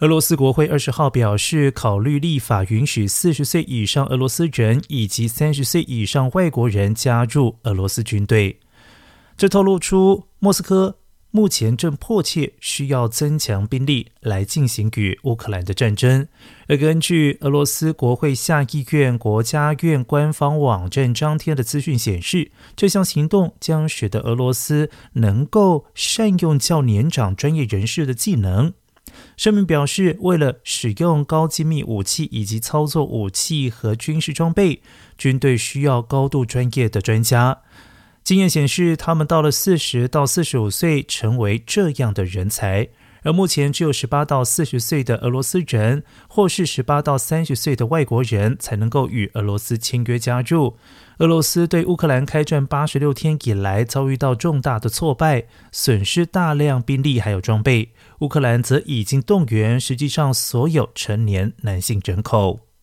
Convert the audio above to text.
俄罗斯国会二十号表示，考虑立法允许四十岁以上俄罗斯人以及三十岁以上外国人加入俄罗斯军队。这透露出莫斯科目前正迫切需要增强兵力来进行与乌克兰的战争。而根据俄罗斯国会下议院国家院官方网站张贴的资讯显示，这项行动将使得俄罗斯能够善用较年长专业人士的技能。声明表示，为了使用高精密武器以及操作武器和军事装备，军队需要高度专业的专家。经验显示，他们到了四十到四十五岁，成为这样的人才。而目前只有十八到四十岁的俄罗斯人，或是十八到三十岁的外国人才能够与俄罗斯签约加入。俄罗斯对乌克兰开战八十六天以来，遭遇到重大的挫败，损失大量兵力还有装备。乌克兰则已经动员实际上所有成年男性人口。